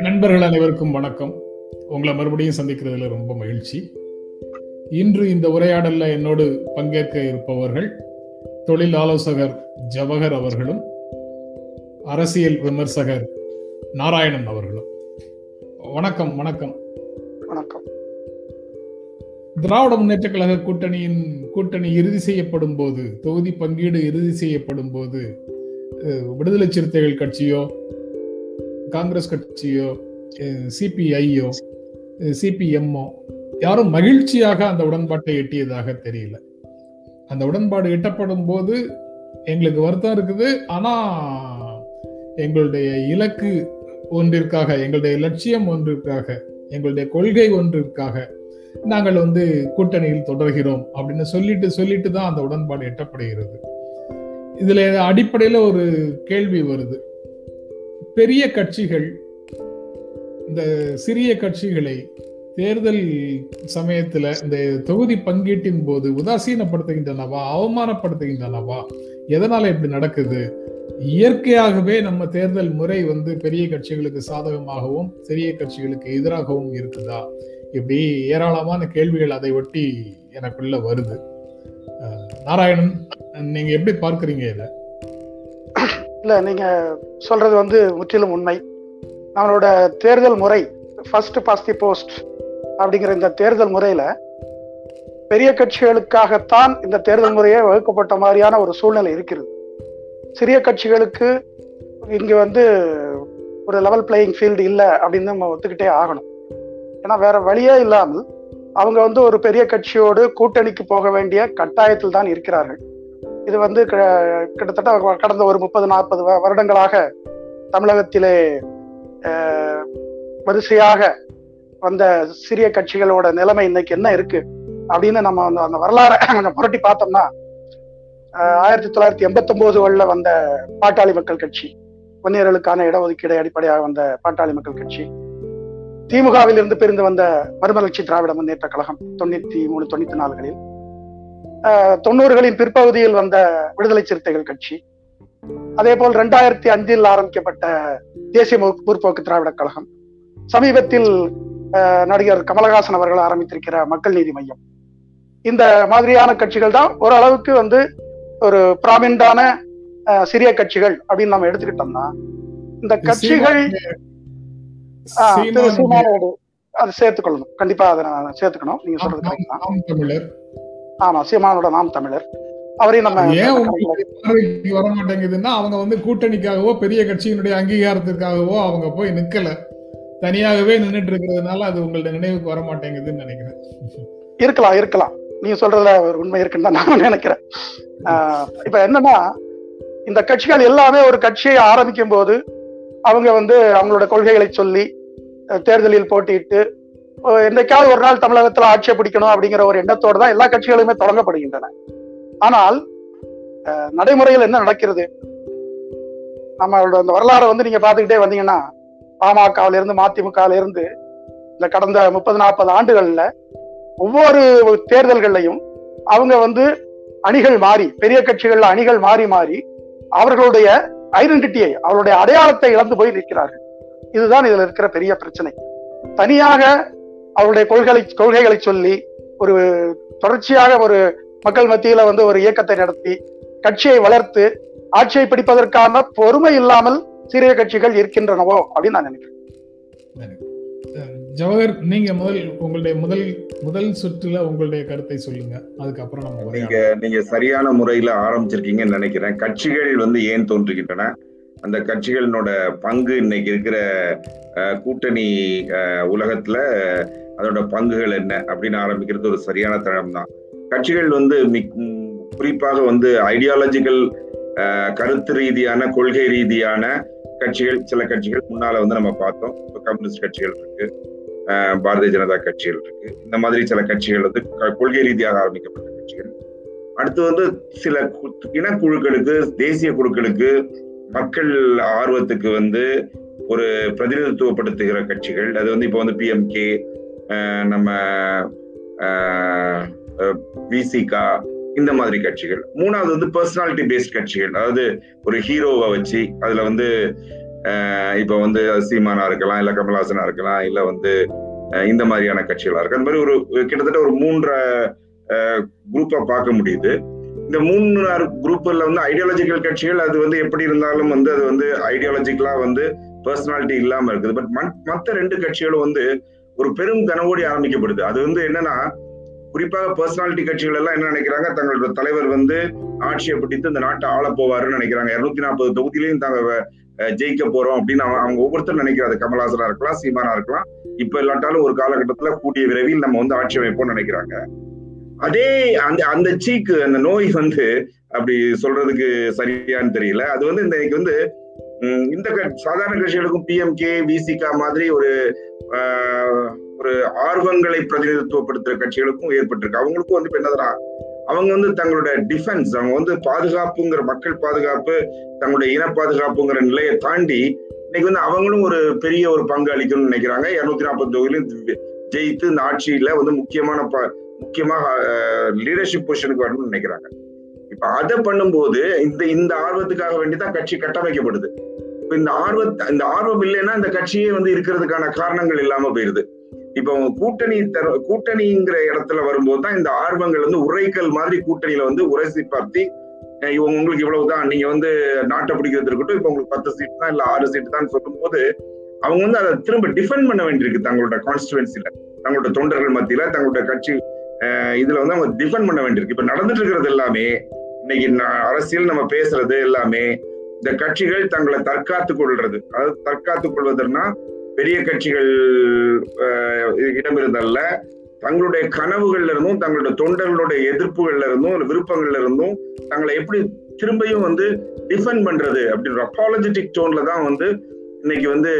நண்பர்கள் அனைவருக்கும் வணக்கம். உங்களை மறுபடியும் சந்திக்கிறதுல ரொம்ப மகிழ்ச்சி. இன்று இந்த உரையாடல்ல என்னோடு பங்கேற்க இருப்பவர்கள் தொழில் ஆலோசகர் ஜவஹர் அவர்களும் அரசியல் விமர்சகர் நாராயணன் அவர்களும். வணக்கம் வணக்கம். வணக்கம். திராவிட முன்னேற்ற கழக கூட்டணியின் கூட்டணி இறுதி செய்யப்படும் போது தொகுதி பங்கீடு இறுதி செய்யப்படும் போது விடுதலை சிறுத்தைகள் கட்சியோ காங்கிரஸ் கட்சியோ சிபிஐயோ சிபிஎம்மோ யாரும் மகிழ்ச்சியாக அந்த உடன்பாட்டை எட்டியதாக தெரியல. அந்த உடன்பாடு எட்டப்படும் போது எங்களுக்கு வருத்தம் இருக்குது. ஆனா எங்களுடைய இலக்கு ஒன்றிற்காக எங்களுடைய லட்சியம் ஒன்றிற்காக எங்களுடைய கொள்கை ஒன்றிற்காக நாங்கள் வந்து கூட்டணியில் தொடர்கிறோம் அப்படின்னு சொல்லிட்டு சொல்லிட்டு தான் அந்த உடன்பாடு எட்டப்படுகிறது. இதில் அடிப்படையில் ஒரு கேள்வி வருது. பெரிய கட்சிகள் இந்த சிறிய கட்சிகளை தேர்தல் சமயத்தில் இந்த தொகுதி பங்கீட்டின் போது உதாசீனப்படுத்துகின்றனவா அவமானப்படுத்துகின்றனவா எதனால் இப்படி நடக்குது? இயற்கையாகவே நம்ம தேர்தல் முறை வந்து பெரிய கட்சிகளுக்கு சாதகமாகவும் சிறிய கட்சிகளுக்கு எதிராகவும் இருக்குதா? இப்படி ஏராளமான கேள்விகள் அதை ஒட்டி எனக்குள்ள வருது. நாராயணன் நீங்க எப்படி பார்க்கறீங்க இதை? இல்ல நீங்க சொல்றது வந்து முற்றிலும் உண்மை. நம்மளோட தேர்தல் முறை ஃபர்ஸ்ட் பாஸ்ட் தி போஸ்ட் அப்படிங்கிற இந்த தேர்தல் முறையில பெரிய கட்சிகளுக்காகத்தான் இந்த தேர்தல் முறையே வகுக்கப்பட்ட மாதிரியான ஒரு சூழ்நிலை இருக்கிறது. சிறிய கட்சிகளுக்கு இங்க வந்து ஒரு லெவல் பிளேயிங் ஃபீல்டு இல்லை அப்படின்னு நம்ம ஒத்துக்கிட்டே ஆகணும். ஏன்னா வேற வழியே இல்லாமல் அவங்க வந்து ஒரு பெரிய கட்சியோடு கூட்டணிக்கு போக வேண்டிய கட்டாயத்தில் தான் இருக்கிறார்கள். இது வந்து க- கிட்டத்தட்ட கடந்த ஒரு முப்பது நாற்பது வருடங்களாக தமிழகத்திலே வரிசையாக வந்த சிறிய கட்சிகளோட நிலைமை இன்னைக்கு என்ன இருக்கு அப்படின்னு நம்ம அந்த அந்த வரலாறை கொஞ்சம் புரட்டி பார்த்தோம்னா ஆயிரத்தி தொள்ளாயிரத்தி எண்பத்தி ஒன்பதுகளில் வந்த பாட்டாளி மக்கள் கட்சி வன்னியர்களுக்கான இடஒதுக்கீடை அடிப்படையாக வந்த பாட்டாளி மக்கள் கட்சி திமுகவில் இருந்து பிரிந்து வந்த மறுமலர்ச்சி திராவிட முன்னேற்ற கழகம் தொண்ணூத்தி மூணு தொண்ணூத்தி நாலுகளில் தொண்ணூறுகளின் பிற்பகுதியில் வந்த விடுதலை சிறுத்தைகள் கட்சி. அதே போல் ரெண்டாயிரத்தி அஞ்சில் ஆரம்பிக்கப்பட்ட தேசிய முற்- முற்போக்கு திராவிட கழகம். சமீபத்தில் நடிகர் கமலஹாசன் அவர்கள் ஆரம்பித்திருக்கிற மக்கள் நீதி மையம். இந்த மாதிரியான கட்சிகள் தான் ஓரளவுக்கு வந்து ஒரு பிராமின்டான அஹ், சிறிய கட்சிகள் அப்படின்னு நம்ம எடுத்துக்கிட்டோம்னா இந்த கட்சிகள் சீமானோடு அதை சேர்த்துக்கொள்ளணும். கண்டிப்பா அதை நான் சேர்த்துக்கணும். நீங்க சொல்றது தான். தமிழர். ஆமா சீமானோட நாம் தமிழர். அவரையும் நம்ம வர மாட்டேங்குதுன்னா அவங்க வந்து கூட்டணிக்காகவோ பெரிய கட்சியினுடைய அங்கீகாரத்திற்காகவோ அவங்க போய் நிக்கல. தனியாகவே நின்னுட்டு இருக்கிறதுனால அது உங்களுடைய நினைவுக்கு வர மாட்டேங்குதுன்னு நினைக்கிறேன். இருக்கலாம் இருக்கலாம். நீங்க சொல்றதுல ஒரு உண்மை இருக்குன்னு தான் நான் நினைக்கிறேன். இப்ப என்னன்னா இந்த கட்சிகள் எல்லாமே ஒரு கட்சியை ஆரம்பிக்கும் போது அவங்க வந்து அவங்களோட கொள்கைகளை சொல்லி தேர்தலில் போட்டியிட்டு என்றைக்காவது என்னைக்காவது ஒரு நாள் தமிழகத்துல ஆட்சியை பிடிக்கணும் அப்படிங்கிற ஒரு எண்ணத்தோடு தான் எல்லா கட்சிகளுமே தொடங்கப்படுகின்றன. ஆனால் நடைமுறையில் என்ன நடக்கிறது? நம்மளோட அந்த வரலாறை வந்து நீங்க பாத்துக்கிட்டே வந்தீங்கன்னா பாமகவில இருந்து மதிமுகவில இருந்து இந்த கடந்த முப்பது நாற்பது ஆண்டுகள்ல ஒவ்வொரு தேர்தல்கள்லையும் அவங்க வந்து அணிகள் மாறி பெரிய கட்சிகள்ல அணிகள் மாறி மாறி அவர்களுடைய ஐடென்டிட்டியை அவருடைய அடையாளத்தை இழந்து போய் நிற்கிறார்கள். இதுதான் இதுல இருக்கிற பெரிய பிரச்சனை. தனியாக அவருடைய கொள்கை கொள்கைகளை சொல்லி ஒரு தொடர்ச்சியாக ஒரு மக்கள் மத்தியில வந்து ஒரு இயக்கத்தை நடத்தி கட்சியை வளர்த்து ஆட்சியை பிடிப்பதற்கான பொறுமை இல்லாமல் சிறிய கட்சிகள் இருக்கின்றனவோ அப்படின்னு நான் நினைக்கிறேன். ஜவஹர் நீங்க முதல் உங்களுடைய முதல் முதல் சுற்றுல உங்களுடைய கருத்தை சொல்லுங்க. அதுக்கப்புறம் நம்ம நீங்க. நீங்க சரியான முறையில ஆரம்பிச்சிருக்கீங்கன்னு நினைக்கிறேன். கட்சிகள் வந்து ஏன் தோன்றுகின்றன? அந்த கட்சிகளினோட பங்கு இன்னைக்கு இருக்கிற கூட்டணி உலகத்துல அதோட பங்குகள் என்ன அப்படின்னு ஆரம்பிக்கிறது ஒரு சரியான தளம் தான் கட்சிகள் வந்து மிக்- குறிப்பாக வந்து ஐடியாலஜிக்கல் கருத்து ரீதியான கொள்கை ரீதியான கட்சிகள் சில கட்சிகள் முன்னால வந்து நம்ம பார்த்தோம். இப்போ கம்யூனிஸ்ட் கட்சிகள் இருக்கு பாரதிய ஜனதா கட்சிகள் இருக்கு. இந்த மாதிரி சில கட்சிகள் வந்து க- கொள்கை ரீதியாக ஆரம்பிக்கப்பட்ட கட்சிகள். அடுத்து வந்து சில இனக்குழுக்களுக்கு தேசிய குழுக்களுக்கு மக்கள் ஆர்வத்துக்கு வந்து ஒரு பிரதிநிதித்துவப்படுத்துகிற கட்சிகள். அது வந்து இப்போ வந்து பிஎம்கே நம்ம விசிகா இந்த மாதிரி கட்சிகள். மூணாவது வந்து பர்சனாலிட்டி பேஸ்ட் கட்சிகள். அதாவது ஒரு ஹீரோவை வச்சு அதுல வந்து இப்போ வந்து சீமானா இருக்கலாம் இல்லை கமல்ஹாசனா இருக்கலாம் இல்லை வந்து இந்த மாதிரியான கட்சிகளா இருக்கு அந்த மாதிரி ஒரு கிட்டத்தட்ட ஒரு மூன்று குரூப்பா பார்க்க முடியுது. இந்த மூணு குரூப்ல வந்து ஐடியாலஜிக்கல் கட்சிகள் அது வந்து எப்படி இருந்தாலும் வந்து அது வந்து ஐடியாலஜிக்கலா வந்து பர்சனாலிட்டி இல்லாம இருக்குது. பட் மத்த ரெண்டு கட்சிகளும் வந்து ஒரு பெரும் கனவோடி ஆரம்பிக்கப்படுது. அது வந்து என்னன்னா குறிப்பாக பர்சனாலிட்டி கட்சிகள் எல்லாம் என்ன நினைக்கிறாங்க? தங்களோட தலைவர் வந்து ஆட்சியை பிடித்து இந்த நாட்டை ஆள போவாருன்னு நினைக்கிறாங்க. இருநூத்தி நாற்பது தொகுதியிலையும் தாங்க ஜெயிக்க போறோம் அப்படின்னு அவங்க அவங்க ஒவ்வொருத்தரும் நினைக்கிறாரு கமல்ஹாசனா இருக்கலாம் சீமானா இருக்கலாம். இப்ப இல்லாட்டாலும் ஒரு காலகட்டத்துல கூடிய விரைவில் நம்ம வந்து ஆட்சி அமைப்போம்னு நினைக்கிறாங்க. அதே அந்த அந்த சீக்கு அந்த நோய் வந்து அப்படி சொல்றதுக்கு சரியான்னு தெரியல. அது வந்து இந்த இன்னைக்கு வந்து இந்த சாதாரண கட்சிகளுக்கும் பிஎம்கே விசிகா மாதிரி ஒரு ஒரு ஆர்வங்களை பிரதிநிதித்துவப்படுத்துற கட்சிகளுக்கும் ஏற்பட்டிருக்கு. அவங்களுக்கும் வந்து இப்ப என்னதுன்னா அவங்க வந்து தங்களோட டிஃபென்ஸ் அவங்க வந்து பாதுகாப்புங்கிற மக்கள் பாதுகாப்பு தங்களுடைய இன பாதுகாப்புங்கிற நிலையை தாண்டி இன்னைக்கு வந்து அவங்களும் ஒரு பெரிய ஒரு பங்கு அளிக்கணும்னு நினைக்கிறாங்க. இருநூத்தி நாற்பது தொகுதியிலும் ஜெயித்து இந்த ஆட்சியில வந்து முக்கியமான ப- முக்கியமாக லீடர்ஷிப் பொசிஷனுக்கு வரணும்னு நினைக்கிறாங்க. இப்ப அதை பண்ணும்போது இந்த இந்த ஆர்வத்துக்காக வேண்டிதான் கட்சி கட்டமைக்கப்படுது. இப்ப இந்த ஆர்வ இந்த ஆர்வம் இல்லைன்னா இந்த கட்சியே வந்து இருக்கிறதுக்கான காரணங்கள் இல்லாம போயிருது. இப்ப கூட்டணி தர கூட்டணிங்கிற இடத்துல வரும்போது தான் இந்த ஆர்வங்கள் வந்து உரைக்கல் மாதிரி கூட்டணியில வந்து உரைசி பார்த்தி இவங்க உங்களுக்கு இவ்வளவுதான் நீங்க வந்து நாட்டை பிடிக்கிறது இருக்கட்டும் இப்ப உங்களுக்கு பத்து சீட் தான் இல்ல ஆறு சீட் தான் சொல்லும் போது அவங்க வந்து அதை திரும்ப டிஃபெண்ட் பண்ண வேண்டியிருக்கு தங்களோட கான்ஸ்டுவன்சில தங்களோட தொண்டர்கள் மத்தியில தங்களோட கட்சி இதுல வந்து அவங்க டிஃபெண்ட் பண்ண வேண்டியிருக்கு. இப்ப நடந்துட்டு இருக்கிறது எல்லாமே இன்னைக்கு அரசியல் நம்ம பேசுறது எல்லாமே இந்த கட்சிகள் தங்களை தற்காத்துக் கொள்றது. அதாவது தற்காத்துக் கொள்வதுன்னா பெரிய கட்சிகள் இடம் இருந்தல்ல தங்களுடைய கனவுகள்ல இருந்தும் தங்களுடைய தொண்டர்களுடைய எதிர்ப்புகள்ல இருந்தும் விருப்பங்கள்ல இருந்தும் தங்களை எப்படி திரும்பியும் வந்து டிஃபெண்ட் பண்றது அப்படின்ற அப்பாலஜெட்டிக் டோன்ல தான் வந்து இன்னைக்கு வந்து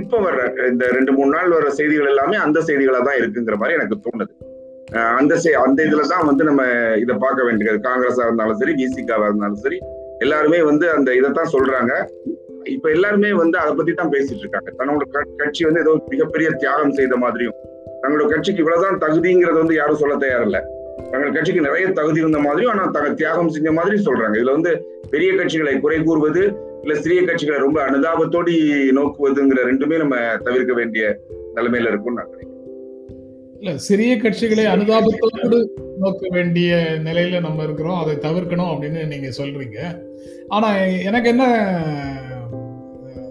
இப்ப வர்ற இந்த ரெண்டு மூணு நாள் வர செய்திகள் எல்லாமே அந்த செய்திகளா தான் இருக்குங்கிற மாதிரி எனக்கு தோணுது. அந்த அந்த இதுல தான் வந்து நம்ம இதை பார்க்க வேண்டியது. காங்கிரஸா இருந்தாலும் சரி விசிகாவா இருந்தாலும் சரி எல்லாருமே வந்து அந்த இதைத்தான் சொல்றாங்க. இப்ப எல்லாருமே வந்து அதை பத்தி தான் பேசிட்டு இருக்காங்க. தன்னோட க- கட்சி வந்து ஏதோ மிகப்பெரிய தியாகம் செய்த மாதிரியும் தங்களோட கட்சிக்கு இவ்வளவுதான் தகுதிங்கிறது வந்து யாரும் சொல்ல தயாரில்ல. தங்கள் கட்சிக்கு நிறைய தகுதி இருந்த மாதிரியும் ஆனா தங்க தியாகம் செஞ்ச மாதிரி சொல்றாங்க. இதுல வந்து பெரிய கட்சிகளை குறை கூறுவது இல்ல சிறிய கட்சிகளை ரொம்ப அனுதாபத்தோடி நோக்குவதுங்கிற ரெண்டுமே நம்ம தவிர்க்க வேண்டிய நிலைமையில இருக்கும்னு நான் நினைக்கிறேன். இல்ல சிறிய கட்சிகளை அனுதாபத்தோடு நோக்க வேண்டிய நிலையில நம்ம இருக்கிறோம். அதை தவிர்க்கணும் அப்படின்னு நீங்க சொல்றீங்க. ஆனா எனக்கு என்ன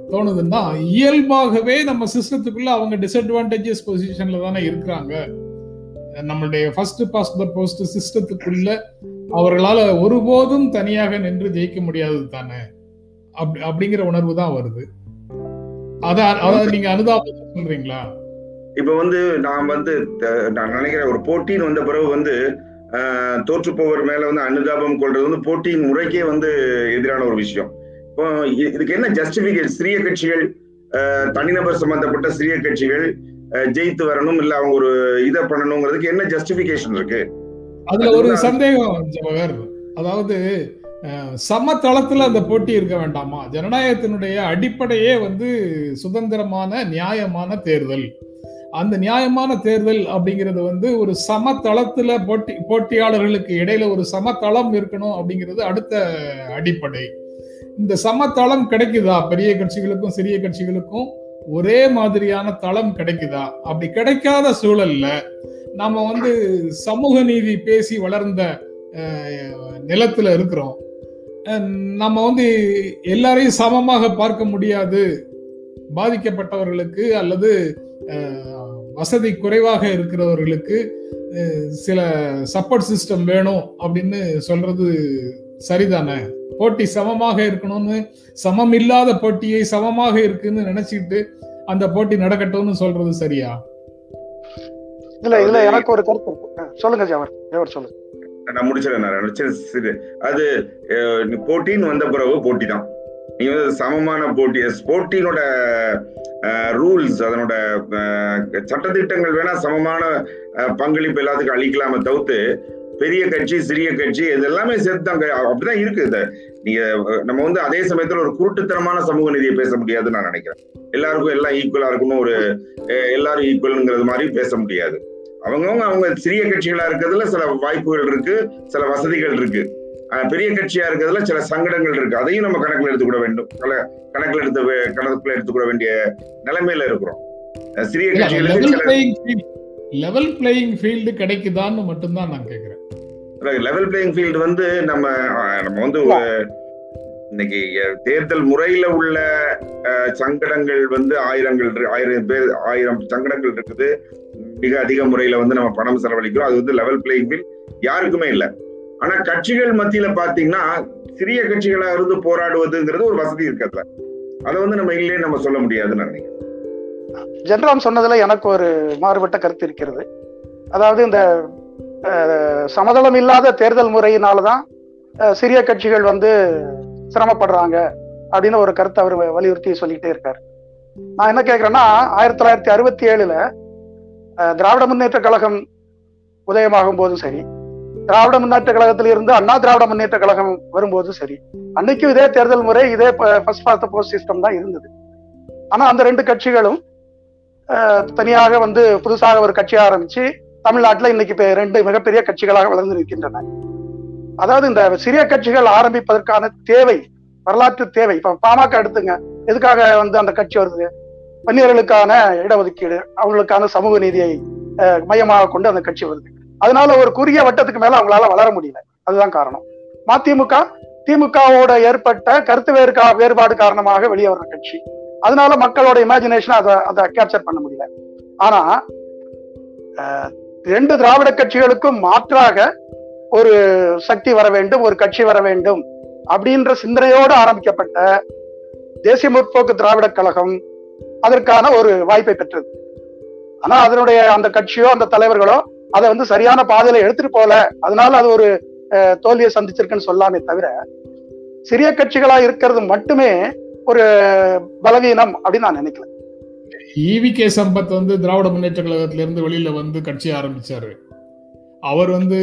தோணுதுன்னா இயல்பாகவே நம்ம சிஸ்டத்துக்குள்ள அவங்க டிஸ்அட்வான்டேஜஸ் பொசிஷன்ல தானே இருக்கிறாங்க. நம்மளுடைய ஃபர்ஸ்ட் பாஸ்ட் போஸ்ட் சிஸ்டத்துக்குள்ள அவர்களால ஒருபோதும் தனியாக நின்று ஜெயிக்க முடியாது தானே. அப்படி அப்படிங்கிற உணர்வு தான் வருது. அதான் அதாவது நீங்க அனுதாபம் சொல்றீங்களா? இப்ப வந்து நான் வந்து நான் நினைக்கிறேன் ஒரு போட்டின்னு வந்த பிறகு வந்து தோற்று போவர் மேல வந்து அனுதாபம் கொள்றது வந்து போட்டியின் முறைக்கே வந்து எதிரான ஒரு விஷயம். இப்போ இதுக்கு என்ன ஜஸ்டிபிகேஷன் சிறிய கட்சிகள் தனிநபர் சம்பந்தப்பட்ட சிறிய கட்சிகள் ஜெயித்து வரணும் இல்ல அவங்க ஒரு இதை பண்ணணுங்கிறதுக்கு என்ன ஜஸ்டிபிகேஷன் இருக்கு? அதுல ஒரு. சந்தேகம் அதாவது சமதளத்துல அந்த போட்டி இருக்க வேண்டாமா? ஜனநாயகத்தினுடைய அடிப்படையே வந்து சுதந்திரமான நியாயமான தேர்தல். அந்த நியாயமான தேர்தல் அப்படிங்கிறது வந்து ஒரு சமதளத்துல போட்டி போட்டியாளர்களுக்கு இடையில ஒரு சமதளம் இருக்கணும் அப்படிங்கிறது அடுத்த அடிப்படை. இந்த சமதளம் கிடைக்குதா? பெரிய கட்சிகளுக்கும் சிறிய கட்சிகளுக்கும் ஒரே மாதிரியான தளம் கிடைக்குதா? அப்படி கிடைக்காத சூழல்ல நாம வந்து சமூக நீதி பேசி வளர்ந்த நிலத்துல இருக்கிறோம். நம்ம வந்து எல்லாரையும் சமமாக பார்க்க முடியாது. பாதிக்கப்பட்டவர்களுக்கு அல்லது வசதி குறைவாக இருக்கிறவர்களுக்கு சில சப்போர்ட் சிஸ்டம் வேணும் அப்படின்னு சொல்றது சரிதானே? போட்டி சமமாக இருக்கணும்னு சமம் இல்லாத போட்டியை சமமாக இருக்குன்னு நினைச்சுக்கிட்டு அந்த போட்டி நடக்கட்டும்னு சொல்றது சரியா? இல்ல இதுல எனக்கு ஒரு கருத்து சொல்லுங்க ஜவர் ஜவர் சொல்லுங்க நான் முடிச்சிடறேன் நான் சரி. அது போட்டின்னு வந்த பிறகு போட்டி தான் நீ வந்து சமமான போட்டி போட்டியினோட ரூல்ஸ் அதனோட சட்டத்திட்டங்கள் வேணா சமமான பங்களிப்பு எல்லாத்துக்கும் அளிக்கலாமே தவிர்த்து பெரிய கட்சி சிறிய கட்சி இது எல்லாமே சேர்த்து தான் அப்படிதான் இருக்கு இந்த நீங்க நம்ம வந்து அதே சமயத்துல ஒரு குருட்டுத்தனமான சமூக நிதியை பேச முடியாதுன்னு நான் நினைக்கிறேன். எல்லாருக்கும் எல்லாம் ஈக்குவலா இருக்கணும் ஒரு எல்லாரும் ஈக்குவல்ங்கிறது மாதிரி பேச முடியாது. அவங்கவுங்க அவங்க சிறிய கட்சிகளா இருக்கிறதுல சில வாய்ப்புகள் இருக்கு சில வசதிகள் இருக்கு. பெரிய கட்சியா இருக்கிறதுல சில சங்கடங்கள் இருக்கு. அதையும் நம்ம கணக்கில் எடுத்துக்கூட வேண்டும். கல- கணக்கில் எடுத்து கணக்குல எடுத்துக்கூட வேண்டிய நிலைமையில இருக்கிறோம். சிறிய கட்சிகளுக்கு லெவல் பிளேயிங் ஃபீல்டு கிடைக்குதான்னு மட்டும்தான் நான் கேக்குறேன். லெவல் பிளேயிங் ஃபீல்டு வந்து நம்ம நம்ம வந்து இன்னைக்கு தேர்தல் முறையில உள்ள சங்கடங்கள் வந்து ஆயிரங்கள் ஆயிரம் பேர் ஆயிரம் சங்கடங்கள் இருக்குது. மிக அதிக முறையில வந்து நம்ம பணம் செலவழிக்கிறோம். அது வந்து லெவல் பிளேயிங் ஃபீல்ட் யாருக்குமே இல்லை. ஆனா கட்சிகள் மத்தியில பாத்தீங்கன்னா சிறிய கட்சிகளா இருந்து போராடுவதுங்கிறது ஒரு வசதி இருக்கிறதுல அதை வந்து நம்ம இல்லையே நம்ம சொல்ல முடியாதுன்னு நினைக்கிறேன். ஜென்ராம் சொன்னதுல எனக்கு ஒரு மாறுபட்ட கருத்து இருக்கிறது. அதாவது இந்த சமதளம் இல்லாத தேர்தல் முறையினாலதான் சிறிய கட்சிகள் வந்து சிரமப்படுறாங்க அப்படின்னு ஒரு கருத்தை அவர் வலியுறுத்தி சொல்லிக்கிட்டே இருக்காரு. நான் என்ன கேட்கிறேன்னா ஆயிரத்தி தொள்ளாயிரத்தி அறுபத்தி ஏழுல திராவிட முன்னேற்ற கழகம் உதயமாகும் போதும் சரி. திராவிட முன்னேற்ற கழகத்தில் இருந்து அண்ணா திராவிட முன்னேற்ற கழகம் வரும்போதும் சரி. அன்னைக்கும் இதே தேர்தல் முறை இதே ஃபர்ஸ்ட் பாஸ்ட் போஸ்ட் சிஸ்டம் தான் இருந்தது. ஆனா அந்த ரெண்டு கட்சிகளும் தனியாக வந்து புதுசாக ஒரு கட்சி ஆரம்பிச்சு தமிழ்நாட்டில் இன்னைக்கு ரெண்டு மிகப்பெரிய கட்சிகளாக வளர்ந்து நிற்கின்றன. அதாவது இந்த சிறிய கட்சிகள் ஆரம்பிப்பதற்கான தேவை வரலாற்று தேவை. இப்ப பாமக எடுத்துங்க. எதுக்காக வந்து அந்த கட்சி வருது? வன்னியர்களுக்கான இடஒதுக்கீடு அவங்களுக்கான சமூக நீதியை மையமாக கொண்டு அந்த கட்சி வருது. அதனால ஒரு குறுகிய வட்டத்துக்கு மேல அவங்களால வளர முடியல. அதுதான் காரணம். மதிமுக திமுகவோட ஏற்பட்ட கருத்து வேறு வேறுபாடு காரணமாக வெளியே வர்ற கட்சி. அதனால மக்களோட இமேஜினேஷன் அதை அதை கேப்சர் பண்ண முடியல. ஆனா ரெண்டு திராவிட கட்சிகளுக்கும் மாற்றாக ஒரு சக்தி வர வேண்டும் ஒரு கட்சி வர வேண்டும் அப்படின்ற சிந்தனையோடு ஆரம்பிக்கப்பட்ட தேசிய முற்போக்கு திராவிட கழகம் அதற்கான ஒரு வாய்ப்பை பெற்றது. ஆனா அதனுடைய அந்த கட்சியோ அந்த தலைவர்களோ அதை வந்து சரியான பாதையில எடுத்துட்டு போல அதனால அது ஒரு தோல்வியை சந்திச்சிருக்குன்னு சொல்லாமே தவிர சிறிய கட்சிகளா இருக்கிறது மட்டுமே ஒரு பலவீனம் அப்படின்னு நான் நினைக்கல ஈவி கே சம்பத் வந்து திராவிட முன்னேற்ற கழகத்திலிருந்து வெளியில வந்து கட்சி ஆரம்பிச்சாரு. அவர் வந்து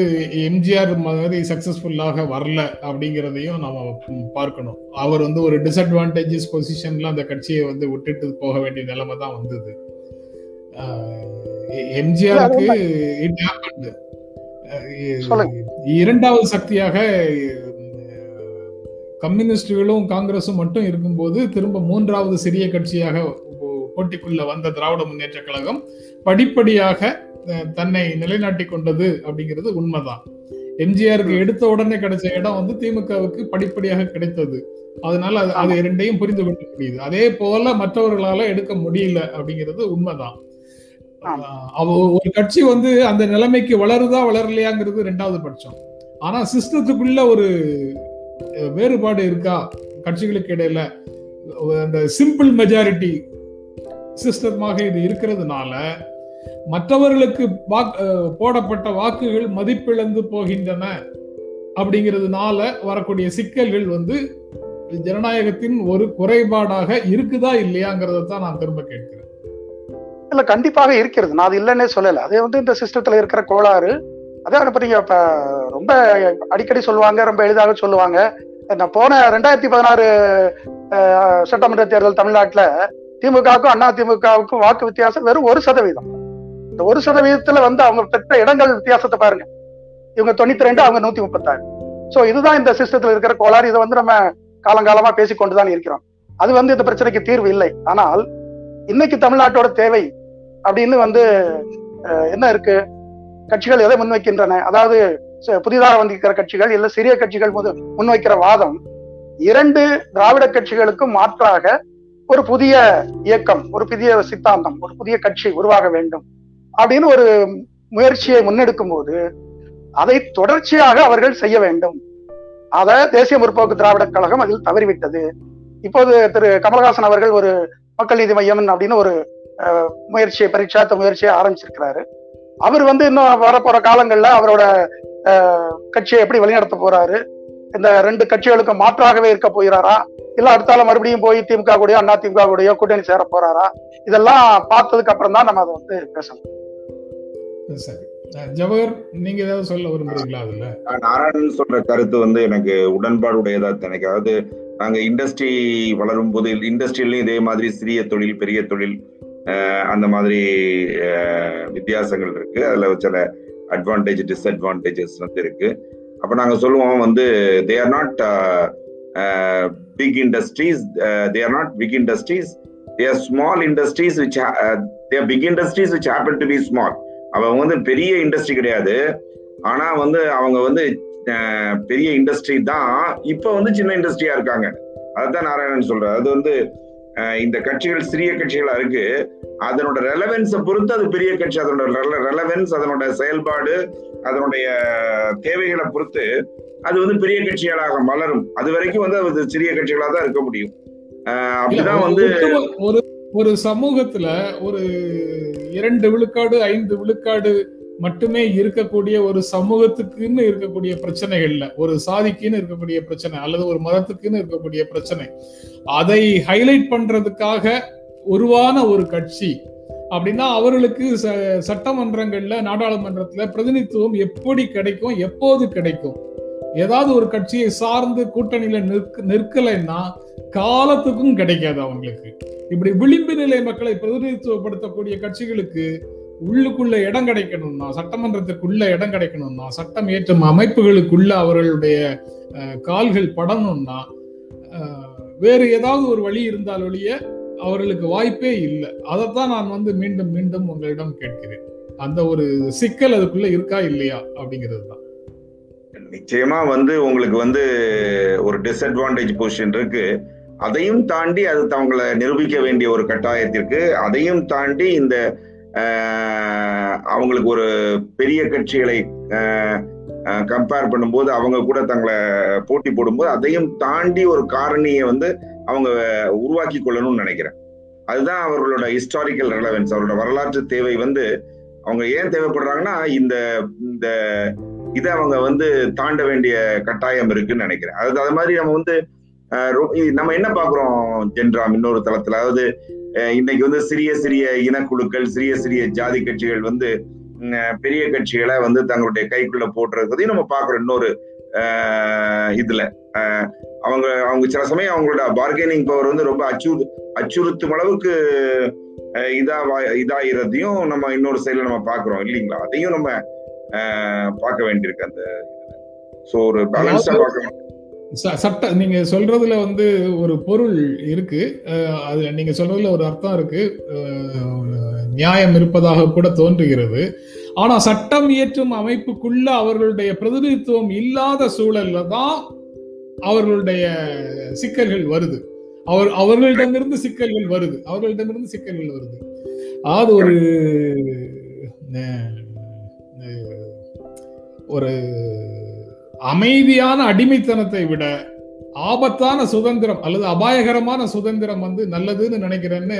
எம்ஜிஆர் மாதிரி சக்சஸ்ஃபுல்லாக வரல அப்படிங்கிறதையும் நாம பார்க்கணும். அவர் வந்து ஒரு டிஸ்அட்வான்டேஜஸ் பொசிஷன்ல அந்த கட்சியை வந்து விட்டுட்டு போக வேண்டிய நிலைமை தான் வந்தது. எம்ஜிஆருக்கு இட். இரண்டாவது சக்தியாக கம்யூனிஸ்டுகளும் காங்கிரஸும் மட்டும் இருக்கும்போது திரும்ப மூன்றாவது சிறிய கட்சியாக போட்டிக்குள்ள வந்த திராவிட முன்னேற்ற கழகம் படிப்படியாக தன்னை நிலைநாட்டி கொண்டது அப்படிங்கிறது உண்மைதான். எம்ஜிஆருக்கு எடுத்த உடனே கிடைச்ச இடம் வந்து திமுகவுக்கு படிப்படியாக கிடைத்தது. அதனால அது- அது இரண்டையும் புரிந்து கொள்ள முடியுது. அதே போல மற்றவர்களால எடுக்க முடியல அப்படிங்கிறது உண்மைதான். ஒரு கட்சி வந்து அந்த நிலைமைக்கு வளருதா வளரலையாங்கிறது ரெண்டாவது பட்சம். ஆனா சிஸ்டத்துக்குள்ள ஒரு வேறுபாடு இருக்கா? கட்சிகளுக்கு இடையில அந்த சிம்பிள் மெஜாரிட்டி சிஸ்டமாக இது இருக்கிறதுனால மற்றவர்களுக்கு போடப்பட்ட வாக்குகள் மதிப்பிழந்து போகின்றன அப்படிங்கிறதுனால வரக்கூடிய சிக்கல்கள் வந்து ஜனநாயகத்தின் ஒரு குறைபாடாக இருக்குதா இல்லையாங்கிறத தான் நான் திரும்ப கேட்கிறேன். இல்ல கண்டிப்பாக இருக்கிறது. நான் அது இல்லைன்னே சொல்லல. அது வந்து இந்த சிஸ்டத்துல இருக்கிற கோளாறு அதான் இப்ப நீங்க இப்ப ரொம்ப அடிக்கடி சொல்லுவாங்க ரொம்ப எளிதாக சொல்லுவாங்க. நான் போன ரெண்டாயிரத்தி பதினாறு சட்டமன்ற தேர்தல் தமிழ்நாட்டுல திமுகவுக்கும் அண்ணா திமுகவுக்கும் வாக்கு வித்தியாசம் வெறும் ஒரு சதவீதம். இந்த ஒரு சதவீதத்துல வந்து அவங்க பெற்ற இடங்கள் வித்தியாசத்தை பாருங்க. இவங்க தொண்ணூத்தி ரெண்டு அவங்க நூத்தி முப்பத்தாறு சோ இதுதான் இந்த சிஸ்டத்துல இருக்கிற கோளாறு. இதை வந்து நம்ம காலங்காலமா பேசிக்கொண்டுதான் இருக்கிறோம். அது வந்து இந்த பிரச்சனைக்கு தீர்வு இல்லை. ஆனால் இன்னைக்கு தமிழ்நாட்டோட தேவை அப்படின்னு வந்து என்ன இருக்கு? கட்சிகள் எதை முன்வைக்கின்றன? அதாவது புதிதாக வந்திருக்கிற கட்சிகள் இல்ல சிறிய கட்சிகள் முது முன்வைக்கிற வாதம். இரண்டு திராவிட கட்சிகளுக்கும் மாற்றாக ஒரு புதிய இயக்கம் ஒரு புதிய சித்தாந்தம் ஒரு புதிய கட்சி உருவாக வேண்டும். அப்படின்னு ஒரு முயற்சியை முன்னெடுக்கும் போது அதை தொடர்ச்சியாக அவர்கள் செய்ய வேண்டும். அத தேசிய முற்போக்கு திராவிட கழகம் அதில் தவறிவிட்டது. இப்போது திரு கமலஹாசன் அவர்கள் ஒரு மக்கள் நீதி மையம் அப்படின்னு ஒரு முயற்சியை பரீட்சாத்த முயற்சியை ஆரம்பிச்சிருக்கிறாரு. அவர் வந்து இன்னும் வரப்போற காலங்கள்ல அவரோட கட்சியை எப்படி வழிநடத்த போறாரு? இந்த ரெண்டு கட்சிகளுக்கு மாற்றாகவே இருக்க போகிறாரா? இல்ல அடுத்தால மறுபடியும் போய் திமுக கூடயோ அண்ணா திமுக கூடயோ கூட்டணி சேர போறாரா? இதெல்லாம் பார்த்ததுக்கு அப்புறம் தான் நம்ம அதை வந்து பேசணும். சரி. ஜவஹர் நீங்க ஏதாவது சொல்ல விரும்புறீங்களா அதுல? நாராயணன் சொல்ற கருத்து வந்து எனக்கு உடன்பாடுடையதா எனக்கு அதாவது நாங்க இண்டஸ்ட்ரி வளரும் போது இண்டஸ்ட்ரியிலையும் இதே மாதிரி சிறிய தொழில் பெரிய தொழில் அந்த மாதிரி வித்தியாசங்கள் இருக்கு. அதுல சில அட்வான்டேஜ் டிஸ்அட்வான்டேஜஸ் வந்து இருக்கு. அப்ப நாங்க சொல்லுவோம் வந்து they are not big industries they are not big industries they are small industries which they are big industries which happen to be small அவங்க வந்து பெரிய இண்டஸ்ட்ரி கிடையாது. ஆனா வந்து அவங்க வந்து பெரிய இண்டஸ்ட்ரி தான். இப்ப வந்து சின்ன இண்டஸ்ட்ரியா இருக்காங்க. அதுதான் நாராயணன் சொல்றாரு. அது வந்து இந்த கட்சிகள் சிறிய கட்சிகளா இருக்கு. அதனோட ரெலவென்ஸை பொறுத்து அது பெரிய கட்சி. அதனோட ரெலவென்ஸ் அதனோட செயல்பாடு அதனுடைய தேவைகளை பொறுத்து அது வந்து பெரிய கட்சிகளாக மலரும். அது வரைக்கும் வந்து அது சிறிய கட்சிகளாக தான் இருக்க முடியும். அப்படிதான் வந்து ஒரு ஒரு சமூகத்துல ஒரு இரண்டு விழுக்காடு ஐந்து விழுக்காடு மட்டுமே இருக்கக்கூடிய ஒரு சமூகத்துக்குன்னு இருக்கக்கூடிய பிரச்சனைகள்ல ஒரு சாதிக்குன்னு இருக்கக்கூடிய பிரச்சனை அல்லது ஒரு மதத்துக்குன்னு இருக்கக்கூடிய பிரச்சனை. அதை ஹைலைட் பண்றதுக்காக உருவான ஒரு கட்சி அப்படின்னா அவர்களுக்கு சட்டமன்றங்கள்ல நாடாளுமன்றத்துல பிரதிநிதித்துவம் எப்படி கிடைக்கும் எப்போது கிடைக்கும்? ஏதாவது ஒரு கட்சியை சார்ந்து கூட்டணியில நிற்க நிற்கலைன்னா காலத்துக்கும் கிடைக்காது அவங்களுக்கு. இப்படி விளிம்பு நிலை மக்களை பிரதிநிதித்துவப்படுத்தக்கூடிய கட்சிகளுக்கு உள்ளுக்குள்ள இடம் கிடைக்கணும்னா சட்டமன்றத்துக்குள்ள இடம் கிடைக்கணும்னா சட்டம் ஏற்றும் அமைப்புகளுக்குள்ள அவர்களுடைய கால்கள் படணும்னா வேறு ஏதாவது ஒரு வழி இருந்தால் ஒழிய அவர்களுக்கு வாய்ப்பே இல்லை. அதைத்தான் நான் வந்து மீண்டும் மீண்டும் உங்களிடம் கேட்கிறேன். அந்த ஒரு சிக்கல் அதுக்குள்ள இருக்கா இல்லையா அப்படிங்கிறது தான். நிச்சயமா வந்து உங்களுக்கு வந்து ஒரு டிஸ்அட்வான்டேஜ் பொசிஷன் இருக்கு. அதையும் தாண்டி அது அவங்களை நிரூபிக்க வேண்டிய ஒரு கட்டாயத்திற்கு அதையும் தாண்டி இந்த அவங்களுக்கு ஒரு பெரிய கட்சிகளை கம்பேர் பண்ணும்போது அவங்க கூட தங்களை போட்டி போடும்போது அதையும் தாண்டி ஒரு காரணியை வந்து அவங்க உருவாக்கி கொள்ளணும்னு நினைக்கிறேன். அதுதான் அவர்களோட ஹிஸ்டாரிக்கல் ரெலவென்ஸ் அவரோட வரலாற்று தேவை வந்து அவங்க ஏன் தேவைப்படுறாங்கன்னா இந்த இந்த இதை அவங்க வந்து தாண்ட வேண்டிய கட்டாயம் இருக்குன்னு நினைக்கிறேன். அது அது மாதிரி நம்ம வந்து நம்ம என்ன பாக்குறோம் ஜென்ராம் இன்னொரு தளத்துல? அதாவது இன்னைக்கு வந்து சிறிய சிறிய இனக்குழுக்கள் சிறிய சிறிய ஜாதி கட்சிகள் வந்து பெரிய கட்சிகளை வந்து தங்களுடைய கைக்குள்ள போட்டுறதையும் நம்ம பாக்குறோம் இன்னொரு இதுல. அவங்க அவங்க சில சமயம் அவங்களோட பார்கெனிங் பவர் வந்து ரொம்ப அச்சு அச்சுறுத்தும் அளவுக்கு இதா இதாகிறதையும் நம்ம இன்னொரு சைடில் நம்ம பாக்குறோம் இல்லைங்களா? அதையும் நம்ம பார்க்க வேண்டியிருக்கு அந்த ஸோ ஒரு பேலன்ஸா பார்க்க சட்ட நீங்க சொல்றதுல வந்து ஒரு பொருள் இருக்கு. அது நீங்க சொல்றதுல ஒரு அர்த்தம் இருக்கு. நியாயம் இருப்பதாக கூட தோன்றுகிறது. ஆனா சட்டம் இயற்றும் அமைப்புக்குள்ள அவர்களுடைய பிரதிநிதித்துவம் இல்லாத சூழல்ல தான் அவர்களுடைய சிக்கல்கள் வருது. அவர் அவர்களிடமிருந்து சிக்கல்கள் வருது. அவர்களிடமிருந்து சிக்கல்கள் வருது. அதாவது ஒரு ஒரு அமைதியான அடிமைத்தனத்தை விட ஆபத்தான சுதந்திரம் அல்லது அபாயகரமான சுதந்திரம் வந்து நல்லதுன்னு நினைக்கிறேன்னு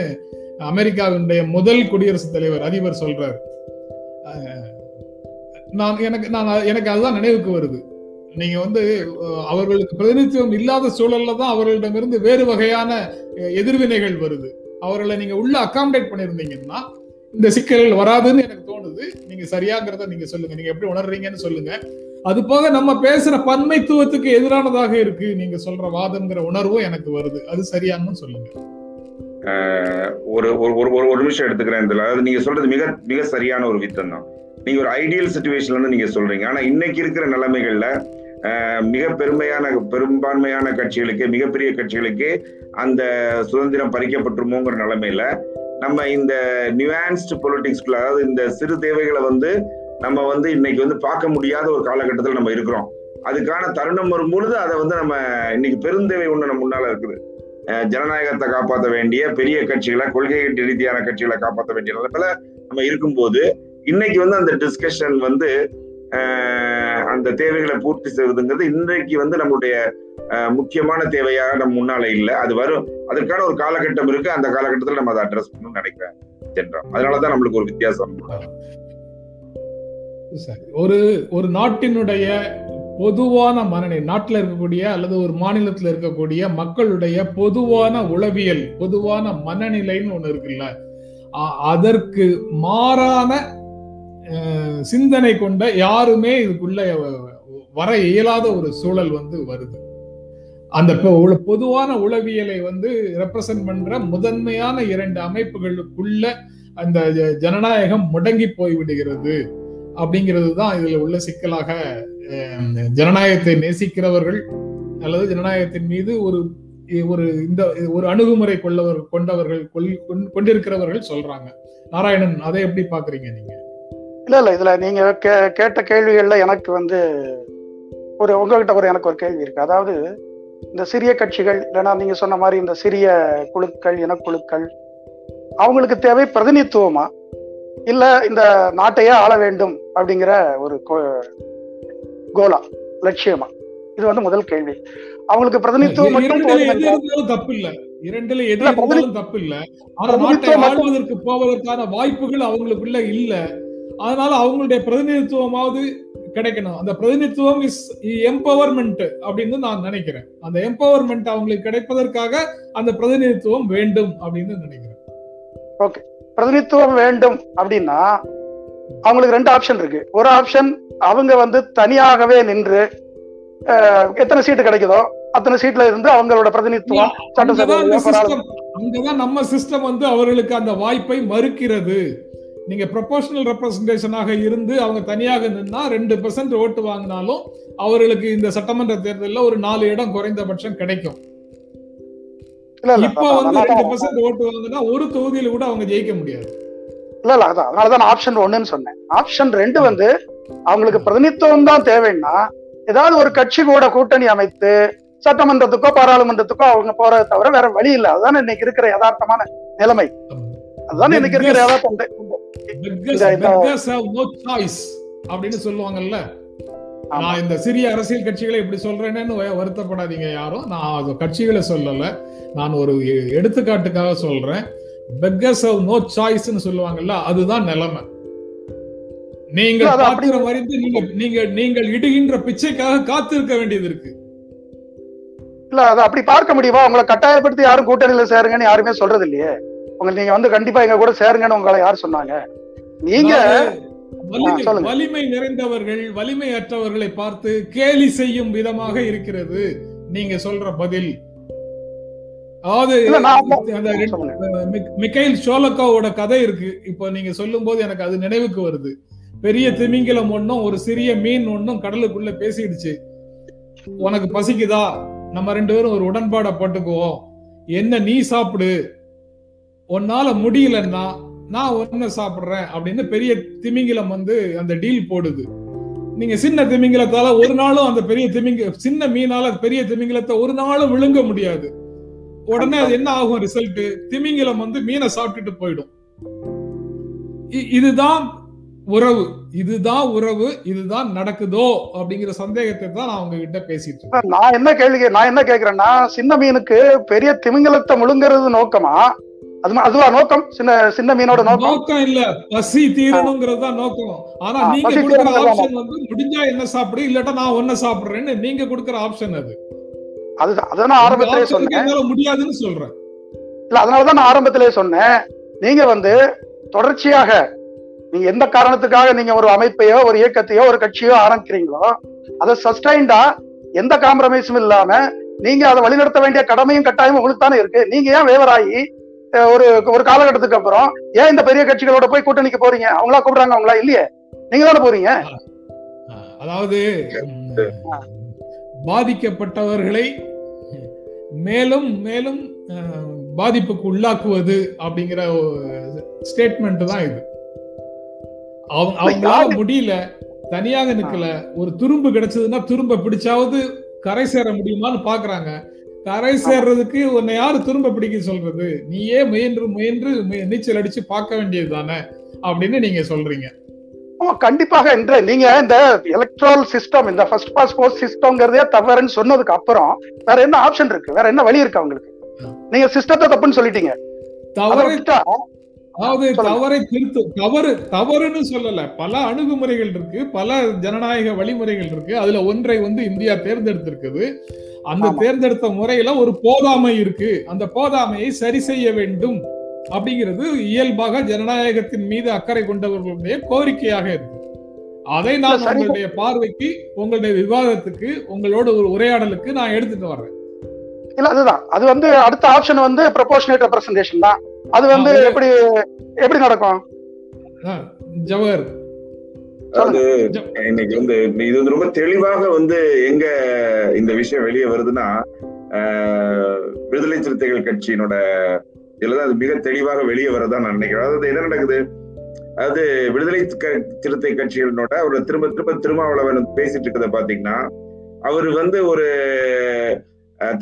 அமெரிக்காவினுடைய முதல் குடியரசுத் தலைவர் அதிபர் சொல்றார். நான் எனக்கு நான் எனக்கு அதுதான் நினைவுக்கு வருது. நீங்க வந்து அவர்களுக்கு பிரதிநிதித்துவம் இல்லாத சூழல்ல தான் அவர்களிடமிருந்து வேறு வகையான எதிர்வினைகள் வருது. அவர்களை நீங்க உள்ள அகாமடேட் பண்ணியிருந்தீங்கன்னா இந்த சிக்கல்கள் வராதுன்னு எனக்கு தோணுது. நீங்க சரியாங்கிறத நீங்க சொல்லுங்க. நீங்க எப்படி உணர்றீங்கன்னு சொல்லுங்க. அது போக நம்ம பேசுற பன்மைத்துவத்துக்கு எதிரானதாக இருக்கு நீங்க சொல்ற வாதம்ங்கிற உணர்வும் எனக்கு வருது. அது சரியானு சொல்லுங்க. ஒரு ஒரு ஒரு ஒரு நிமிஷம் எடுத்துக்கிறேன் இதுல. அதாவது நீங்க சொல்றது மிக மிக சரியான ஒரு வித்தம் தான். நீங்க ஒரு ஐடியல் சுச்சுவேஷன்ல நீங்க சொல்றீங்க. ஆனா இன்னைக்கு இருக்கிற நிலைமைகள்ல மிக பெருமையான பெரும்பான்மையான கட்சிகளுக்கு மிகப்பெரிய கட்சிகளுக்கு அந்த சுதந்திரம் பறிக்கப்பட்டுருமோங்கிற நிலைமையில நம்ம இந்த நியூஆன்ஸ்டு பொலிட்டிக்ஸ்குள்ள அதாவது இந்த சிறு தேவைகளை வந்து நம்ம வந்து இன்னைக்கு வந்து பார்க்க முடியாத ஒரு காலகட்டத்தில் நம்ம இருக்கிறோம். அதுக்கான தருணம் வரும்பொழுது அதை வந்து நம்ம இன்னைக்கு பெருந்தேவை ஒன்று நம்ம முன்னால இருக்குது. ஜனநாயகத்தை காப்பாற்ற வேண்டிய பெரிய கட்சிகளை கொள்கை ரீதியான கட்சிகளை காப்பாற்ற வேண்டிய நிலைமையில நம்ம இருக்கும்போது இன்னைக்கு வந்து அந்த டிஸ்கஷன் வந்து அந்த தேவைகளை பூர்த்தி செய்வதுங்கிறது இன்றைக்கு வந்து நம்மளுடைய முக்கியமான தேவையாக நம்ம முன்னால இல்லை. அது வரும். அதற்கான ஒரு காலகட்டம் இருக்கு. அந்த காலகட்டத்தில் நம்ம அதை அட்ரஸ் பண்ணணும்னு நினைக்கிறேன். சென்றோம் அதனாலதான் நம்மளுக்கு ஒரு வித்தியாசம். ஒரு ஒரு நாட்டினுடைய பொதுவான மனநிலை நாட்டில் இருக்கக்கூடிய அல்லது ஒரு மாநிலத்தில் இருக்கக்கூடிய மக்களுடைய பொதுவான உளவியல் பொதுவான மனநிலைன்னு ஒன்று இருக்குல்ல. அதற்கு மாறான சிந்தனை கொண்ட யாருமே இதுக்குள்ள வர இயலாத ஒரு சூழல் வந்து வருது. அந்த பொ- உள- பொதுவான உளவியலை வந்து ரெப்ரசன்ட் பண்ற முதன்மையான இரண்டு அமைப்புகளுக்குள்ள அந்த ஜ- ஜனநாயகம் முடங்கி போய் விடுகிறது அப்படிங்கிறது தான் இதுல உள்ள சிக்கலாக ஜனநாயகத்தை நேசிக்கிறவர்கள் அல்லது ஜனநாயகத்தின் மீது ஒரு ஒரு இந்த ஒரு அணுகுமுறை கொள்ளவர் கொண்டவர்கள் கொள்- கொண்- கொண்டிருக்கிறவர்கள் சொல்றாங்க. நாராயணன் அதை எப்படி பாக்குறீங்க நீங்க? இல்ல இல்ல இதுல நீங்க கே- கேட்ட கேள்விகள்ல எனக்கு வந்து ஒரு உங்ககிட்ட ஒரு எனக்கு ஒரு கேள்வி இருக்கு. அதாவது இந்த சிறிய கட்சிகள் இல்லைன்னா நீங்க சொன்ன மாதிரி இந்த சிறிய குழுக்கள் இனக்குழுக்கள் அவங்களுக்கு தேவை பிரதிநிதித்துவமா? இல்ல இந்த நாட்டையே ஆள வேண்டும் அப்படிங்கிற ஒரு கோலா லட்சியமா? இது வந்து முதல் கேள்வி. அவங்களுக்கு பிரதிநிதித்துவம் மட்டும் தப்பு இல்ல இரண்டுல எது தப்பு இல்ல ஆனா நாட்டை ஆள்வதற்கு போவதற்கான வாய்ப்புகள் அவங்களுக்குள்ள இல்ல. அதனால அவங்களுடைய பிரதிநிதித்துவமாவது கிடைக்கணும். அந்த பிரதிநிதித்துவம் இஸ் எம்பவர்மெண்ட் அப்படின்னு நான் நினைக்கிறேன். அந்த எம்பவர்மெண்ட் அவங்களுக்கு கிடைப்பதற்காக அந்த பிரதிநிதித்துவம் வேண்டும் அப்படின்னு நினைக்கிறேன். பிரதிநிதித்துவம் வேண்டும் அப்படின்னா அவங்களுக்கு ரெண்டு ஆப்ஷன் இருக்கு. ஒரு ஆப்ஷன் அவங்க வந்து தனியாகவே நின்று எத்தனை சீட்டு கிடைக்குதோ அத்தனை சீட்ல இருந்து அவங்களோட பிரதிநிதித்துவம் சிஸ்டம் அங்கதான் நம்ம சிஸ்டம் வந்து அவர்களுக்கு அந்த வாய்ப்பை மறுக்கிறது. நீங்க ப்ரொபோஷனல் ரெப்ரசன்டேஷனாக இருந்து அவங்க தனியாக நின்னா ரெண்டு பெர்சன்ட் ஓட்டு வாங்கினாலும் அவர்களுக்கு இந்த சட்டமன்ற தேர்தலில் ஒரு நாலு இடம் குறைந்தபட்சம் கிடைக்கும். இப்ப வந்து ரெண்டு பெர்சன்ட் ஓட்டு வாங்கினா ஒரு தொகுதியில கூட அவங்க ஜெயிக்க முடியாது. இல்ல இல்ல அதான் அதனாலதான் ஆப்ஷன் ஒண்ணுன்னு சொன்னேன். ஆப்ஷன் ரெண்டு வந்து அவங்களுக்கு பிரதிநிதித்துவம் தான் தேவைன்னா ஏதாவது ஒரு கட்சி கூட கூட்டணி அமைத்து சட்டமன்றத்துக்கோ பாராளுமன்றத்துக்கோ அவங்க போறதை தவிர வேற வழி இல்ல. அதுதான் இன்னைக்கு இருக்கிற யதார்த்தமான நிலைமை. அதுதான் இன்னைக்கு இருக்கிற யதார்த்தம். அப்படின்னு சொல்லுவாங்கல்ல. நான் இந்த சிறிய அரசியல் கட்சிகளை இப்படி சொல்றேன்னு வருத்தப்படாதீங்க யாரும். நான் கட்சிகளை சொல்லல. நான் ஒரு எடுத்துக்காட்டுக்காக சொல்றேன். பெக்கர்ஸ் ஹவ் நோ சாய்ஸ்னு சொல்லுவாங்கல்ல அதுதான் நிலைமை. நீங்கள் பாத்திரம் அறிந்து நீங்க நீங்க நீங்கள் இடுகின்ற பிச்சைக்காக காத்திருக்க வேண்டியது இருக்கு. இல்ல அதை அப்படி பார்க்க முடியுமா? உங்களை கட்டாயப்படுத்தி யாரும் கூட்டணியில சேருங்கன்னு யாருமே சொல்றது இல்லையே உங்க நீங்க வந்து கண்டிப்பா எங்க கூட சேருங்கன்னு உங்களை யார் சொன்னாங்க? நீங்க வலிமை நிறைந்தவர்கள் வலிமை அற்றவர்களை பார்த்து கேலி செய்யும் விதமாக இருக்கிறது. நீங்க சொல்ற பதில். அதாவது மிக்கைல் ஷோலக்காவோட கதை இருக்கு. இப்போ நீங்க சொல்லும் போது எனக்கு அது நினைவுக்கு வருது. பெரிய திமிங்கிலம் ஒண்ணும் ஒரு சிறிய மீன் ஒண்ணும் கடலுக்குள்ள பேசிடுச்சு. உனக்கு பசிக்குதா? நம்ம ரெண்டு பேரும் ஒரு உடன்பாடை போட்டுக்குவோம். என்ன நீ சாப்பிடு. உன்னால முடியலன்னா நான் ஒன்ன சாப்பிடுறேன் அப்படின்னு பெரிய திமிங்கிலம் வந்து அந்த டீல் போடுது. நீங்க சின்ன திமிங்கிலத்தால ஒரு நாளும் அந்த பெரிய திமிங்க சின்ன மீனால பெரிய திமிங்கிலத்தை ஒரு நாளும் விழுங்க முடியாது. உடனே அது என்ன ஆகும் ரிசல்ட் திமிங்கிலம் வந்து மீனை சாப்பிட்டுட்டு போயிடும். இ- இதுதான் உறவு. இதுதான் உறவு இதுதான் நடக்குதோ அப்படிங்கிற சந்தேகத்தை தான் நான் உங்ககிட்ட பேசிட்டு நான் என்ன கேள்வி கே- நான் என்ன கேக்குறேன்னா சின்ன மீனுக்கு பெரிய திமிங்கலத்தை முழுங்குறது நோக்கமா? அது அதுவா நோக்கம்? சின்ன சின்ன மீனோட நோக்கம்? நோக்கம் இல்ல. பசி தீரணுங்கிறது தான் நோக்கம். ஆனா நீங்க கொடுக்குற ஆப்ஷன் வந்து முடிஞ்சா என்ன சாப்பிடு இல்லாட்டா நான் ஒன்ன சாப்பிடுறேன்னு நீங்க கொடுக்குற ஆப்ஷன் அது. அதுதான் அதான் ஆரம்பத்திலே சொன்னேன். முடியாதுன்னு சொல்றேன். இல்ல அதனாலதான் நான் ஆரம்பத்திலே சொன்னேன். நீங்க வந்து தொடர்ச்சியாக நீங்க எந்த காரணத்துக்காக நீங்க ஒரு அமைப்பையோ ஒரு இயக்கத்தையோ ஒரு கட்சியோ ஆரம்பிக்கிறீங்களோ அதை சஸ்டைண்டா எந்த காம்ப்ரமைஸும் இல்லாம நீங்க அதை வழிநடத்த வேண்டிய கடமையும் கட்டாயமும் உங்களுக்கு தானே இருக்கு. நீங்க ஏன் வேவராகி அஹ், ஒரு ஒரு காலகட்டத்துக்கு அப்புறம் ஏன் இந்த பெரிய கட்சிகளோட போய் கூட்டணிக்கு போறீங்க? அவங்களா கூப்பிடுறாங்க அவங்களா? இல்லையே. நீங்க தானே போறீங்க? அதாவது பாதிக்கப்பட்டவர்களை மேலும் மேலும் பாதிப்புக்கு உள்ளாக்குவது அப்படிங்கிற ஸ்டேட்மெண்ட் தான் இது. அவங்க அவங்களால முடியல. தனியாக நிக்கல. ஒரு துரும்பு கிடைச்சதுன்னா துரும்ப பிடிச்சாவது கரை சேர முடியுமான்னு பாக்குறாங்க. கரை சேர்றதுக்கு உன்னை யாரு துரும்ப பிடிக்க சொல்றது? நீயே முயன்று முயன்று நீச்சல் அடிச்சு பார்க்க வேண்டியது தானே அப்படின்னு நீங்க சொல்றீங்க. ஆமா, கண்டிப்பாக என்ற. நீங்க இந்த எலக்ட்ரல் சிஸ்டம் இந்த ஃபர்ஸ்ட் பாஸ் போஸ்ட் சிஸ்டம்ங்கிறதே தவறுன்னு சொன்னதுக்கு அப்புறம் வேற என்ன ஆப்ஷன் இருக்கு? வேற என்ன வழி இருக்கு அவங்களுக்கு? நீங்க சிஸ்டத்தை தப்புன்னு சொல்லிட்டீங்க. தவறை அதாவது. தவறை திருத்து தவறு தவறுன்னு சொல்லல. பல அணுகுமுறைகள் இருக்கு பல ஜனநாயக வழிமுறைகள் இருக்கு. அதுல ஒன்றை வந்து இந்தியா தேர்ந்தெடுத்திருக்குது. அந்த. தேர்ந்தெடுத்த முறையில ஒரு போதாமை இருக்கு. அந்த போதாமையை சரி செய்ய வேண்டும். அப்படிங்கிறது இயல்பாக ஜனநாயகத்தின் மீது அக்கறை கொண்டவர்களுடைய கோரிக்கையாக இருக்கு. அதை நான். உங்களுடைய பார்வைக்கு உங்களுடைய விவாதத்துக்கு உங்களோட ஒரு உரையாடலுக்கு நான் எடுத்துட்டு வர்றேன். இல்ல அதுதான். அது வந்து அடுத்த ஆப்ஷன் வந்து ப்ரொபோஷனேட் ரெப்ரசன்டேஷன் தான். அது வந்து எப்படி எப்படி நடக்கும்? ஜவஹர் அதாவது இன்னைக்கு வந்து இது வந்து ரொம்ப தெளிவாக வந்து எங்க இந்த விஷயம் வெளியே வருதுன்னா விடுதலை சிறுத்தைகள் கட்சியினோட இதுலதான் அது மிக தெளிவாக வெளியே வரதான் நான் நினைக்கிறேன். அதாவது என்ன நடக்குது? அதாவது விடுதலை சிறுத்தை கட்சிகளோட ஒரு திரும்ப திரும்ப திருமாவளவன் பேசிட்டு இருக்கிறத பாத்தீங்கன்னா அவர் வந்து ஒரு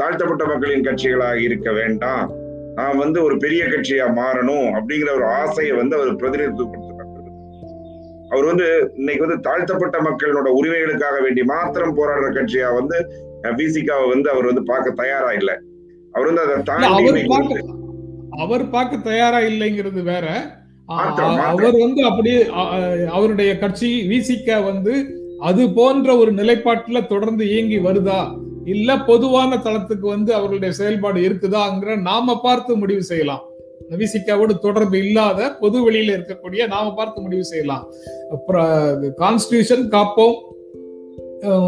தாழ்த்தப்பட்ட மக்களின் கட்சிகளாக இருக்க வேண்டாம். நான் வந்து ஒரு பெரிய கட்சியா மாறணும் அப்படிங்கிற ஒரு ஆசையை வந்து அவர் பிரதிநிதித்துவப்படுத்துறாரு அவர் வந்து இன்னைக்கு வந்து தாழ்த்தப்பட்ட மக்களோட உரிமைகளுக்காக வேண்டி மாத்திரம் போராடுற கட்சியா வந்து பிசிகாவை வந்து அவர் வந்து பார்க்க தயாரா இல்லை. அவர் வந்து அதை தாண்டி அவர் பார்க்க தயாரா இல்லைங்கிறது வேற. அவர் வந்து அப்படியே அ, அ, அவருடைய கட்சி விசிக வந்து அது போன்ற ஒரு நிலைப்பாட்டுல தொடர்ந்து இயங்கி வருதா? இல்ல பொதுவான தளத்துக்கு வந்து அவர்களுடைய செயல்பாடு இருக்குதாங்கிற நாம பார்த்து முடிவு செய்யலாம். விசிகாவோடு தொடர்பு இல்லாத பொது வெளியில இருக்கக்கூடிய நாம பார்த்து முடிவு செய்யலாம். கான்ஸ்டியூஷன் காப்போம்.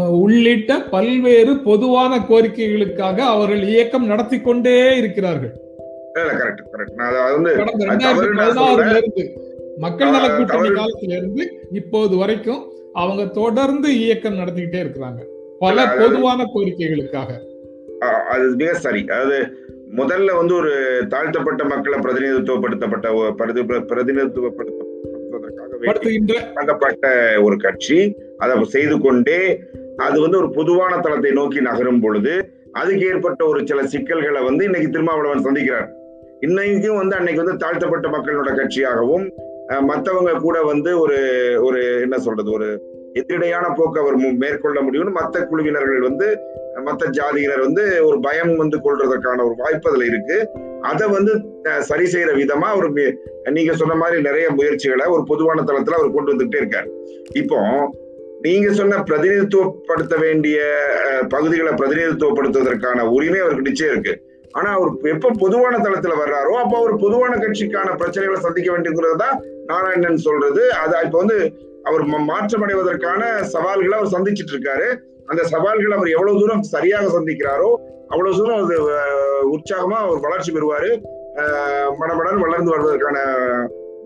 உள்ளிட்ட பல்வேறு பொதுவான கோரிக்கைகளுக்காக அவர்கள் இயக்கம் நடத்தி கொண்டே இருக்கிறார்கள். மக்கள் நல கூட்டணி. காலத்துல இருந்து இப்போது வரைக்கும் அவங்க தொடர்ந்து இயக்கம் நடத்திக்கிட்டே இருக்கிறாங்க. பல பொதுவான கோரிக்கைகளுக்காக. அது மிக சரி. அதாவது முதல்ல வந்து ஒரு தாழ்த்தப்பட்ட மக்களை பிரதிநிதித்துவப்படுத்தப்பட்ட ஒ- பிரதி- பிரதிநிதித்துவப்படுத்தப்படுத்துவதற்காக வேண்டி படுத்துகின்ற தொடங்கப்பட்ட ஒரு கட்சி. அதை செய்து கொண்டே அது வந்து ஒரு பொதுவான தளத்தை நோக்கி நகரும் பொழுது அதுக்கு ஏற்பட்ட ஒரு சில சிக்கல்களை வந்து இன்னைக்கு திருமாவளவன் சந்திக்கிறார். இன்னைக்கும் வந்து அன்னைக்கு வந்து தாழ்த்தப்பட்ட மக்களோட கட்சியாகவும் அஹ், மத்தவங்க கூட வந்து ஒரு ஒரு என்ன சொல்றது ஒரு எதிரடையான போக்கு அவர் மேற்கொள்ள முடியும்னு மத்த குழுவினர்கள் வந்து மற்ற மத்த ஜாதியினர் வந்து ஒரு பயம் வந்து கொள்றதற்கான ஒரு வாய்ப்பு அதுல இருக்கு. அதை வந்து சரி செய்யற விதமா ஒரு நீங்க சொன்ன மாதிரி நிறைய முயற்சிகளை ஒரு பொதுவான தளத்துல அவர் கொண்டு வந்துகிட்டே இருக்காரு. இப்போ நீங்க சொன்ன பிரதிநிதித்துவப்படுத்த வேண்டிய பகுதிகளை பிரதிநிதித்துவப்படுத்துவதற்கான உரிமை அவருக்கு நிச்சயம் இருக்கு. ஆனா அவர் எப்ப பொதுவான தளத்துல வர்றாரோ அப்ப அவர் பொதுவான கட்சிக்கான பிரச்சனைகளை சந்திக்க வேண்டியது தான் நாராயணன் சொல்றது. அது இப்ப வந்து அவர் மாற்றமடைவதற்கான சவால்களை அவர் சந்திச்சிட்டு இருக்காரு. அந்த சவால்களை அவர் எவ்வளவு தூரம் சரியாக சந்திக்கிறாரோ அவ்வளவு தூரம் அது உற்சாகமா அவர் வளர்ச்சி பெறுவாரு. மடமடன் வளர்ந்து வருவதற்கான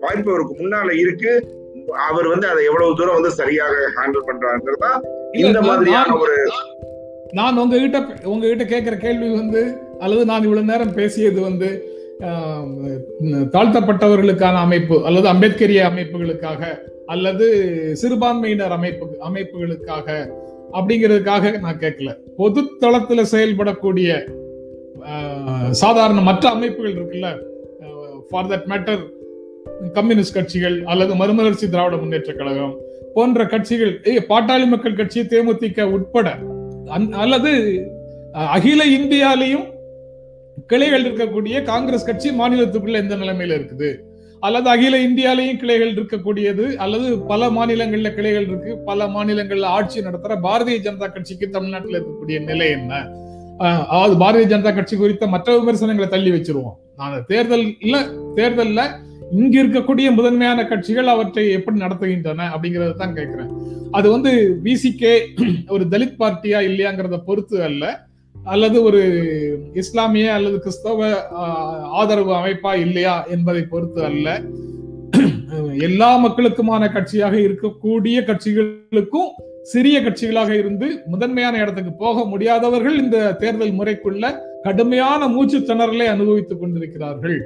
வாய்ப்பு அவருக்கு முன்னால இருக்கு. அவர் வந்து அதை எவ்வளவு தூரம் வந்து சரியாக ஹேண்டில் பண்றாருங்கிறதா இந்த மாதிரியான ஒரு நான் உங்ககிட்ட உங்ககிட்ட கேட்கிற கேள்வி வந்து அல்லது நான் இவ்வளவு நேரம் பேசியது வந்து தாழ்த்தப்பட்டவர்களுக்கான அமைப்பு அல்லது அம்பேத்கரிய அமைப்புகளுக்காக அல்லது சிறுபான்மையினர் அமைப்பு அமைப்புகளுக்காக அப்படிங்கிறதுக்காக நான் கேட்கல. பொது தளத்துல செயல்படக்கூடிய சாதாரண மற்ற அமைப்புகள் இருக்குல்ல ஃபார் தட் மேட்டர் கம்யூனிஸ்ட் கட்சிகள் அல்லது மறுமலர்ச்சி திராவிட முன்னேற்ற கழகம் போன்ற கட்சிகள் பாட்டாளி மக்கள் கட்சி தேமுதிக உட்பட அந்- அல்லது அகில இந்தியாலையும் கிளைகள் இருக்கக்கூடிய காங்கிரஸ் கட்சி மாநிலத்துக்குள்ள எந்த நிலைமையில இருக்குது? அல்லது அகில இந்தியாலையும் கிளைகள் இருக்கக்கூடியது அல்லது பல மாநிலங்கள்ல கிளைகள் இருக்கு. பல மாநிலங்கள்ல ஆட்சி நடத்துற பாரதிய ஜனதா கட்சிக்கு தமிழ்நாட்டில் இருக்கக்கூடிய நிலை என்ன? அதாவது பாரதிய ஜனதா கட்சி குறித்த மற்ற விமர்சனங்களை தள்ளி வச்சிருவோம். நான் தேர்தல் இல்ல தேர்தல்ல இங்க இருக்கக்கூடிய முதன்மையான கட்சிகள் அவற்றை எப்படி நடத்துகின்றன அப்படிங்கறத தான் கேட்கிறேன் அது வந்து விசிகே ஒரு தலித் பார்ட்டியா இல்லையாங்கிறத பொறுத்து அல்ல. அல்லது ஒரு இஸ்லாமிய அல்லது கிறிஸ்தவ ஆஹ், ஆதரவு அமைப்பா இல்லையா என்பதை பொறுத்து அல்ல. எல்லா மக்களுக்குமான கட்சியாக இருக்கக்கூடிய கட்சிகளுக்கும் சிறிய கட்சிகளாக இருந்து முதன்மையான இடத்துக்கு போக முடியாதவர்கள் இந்த தேர்தல் முறைக்குள்ள கடுமையான மூச்சு திணறலை அனுபவித்துக் கொண்டிருக்கிறார்கள்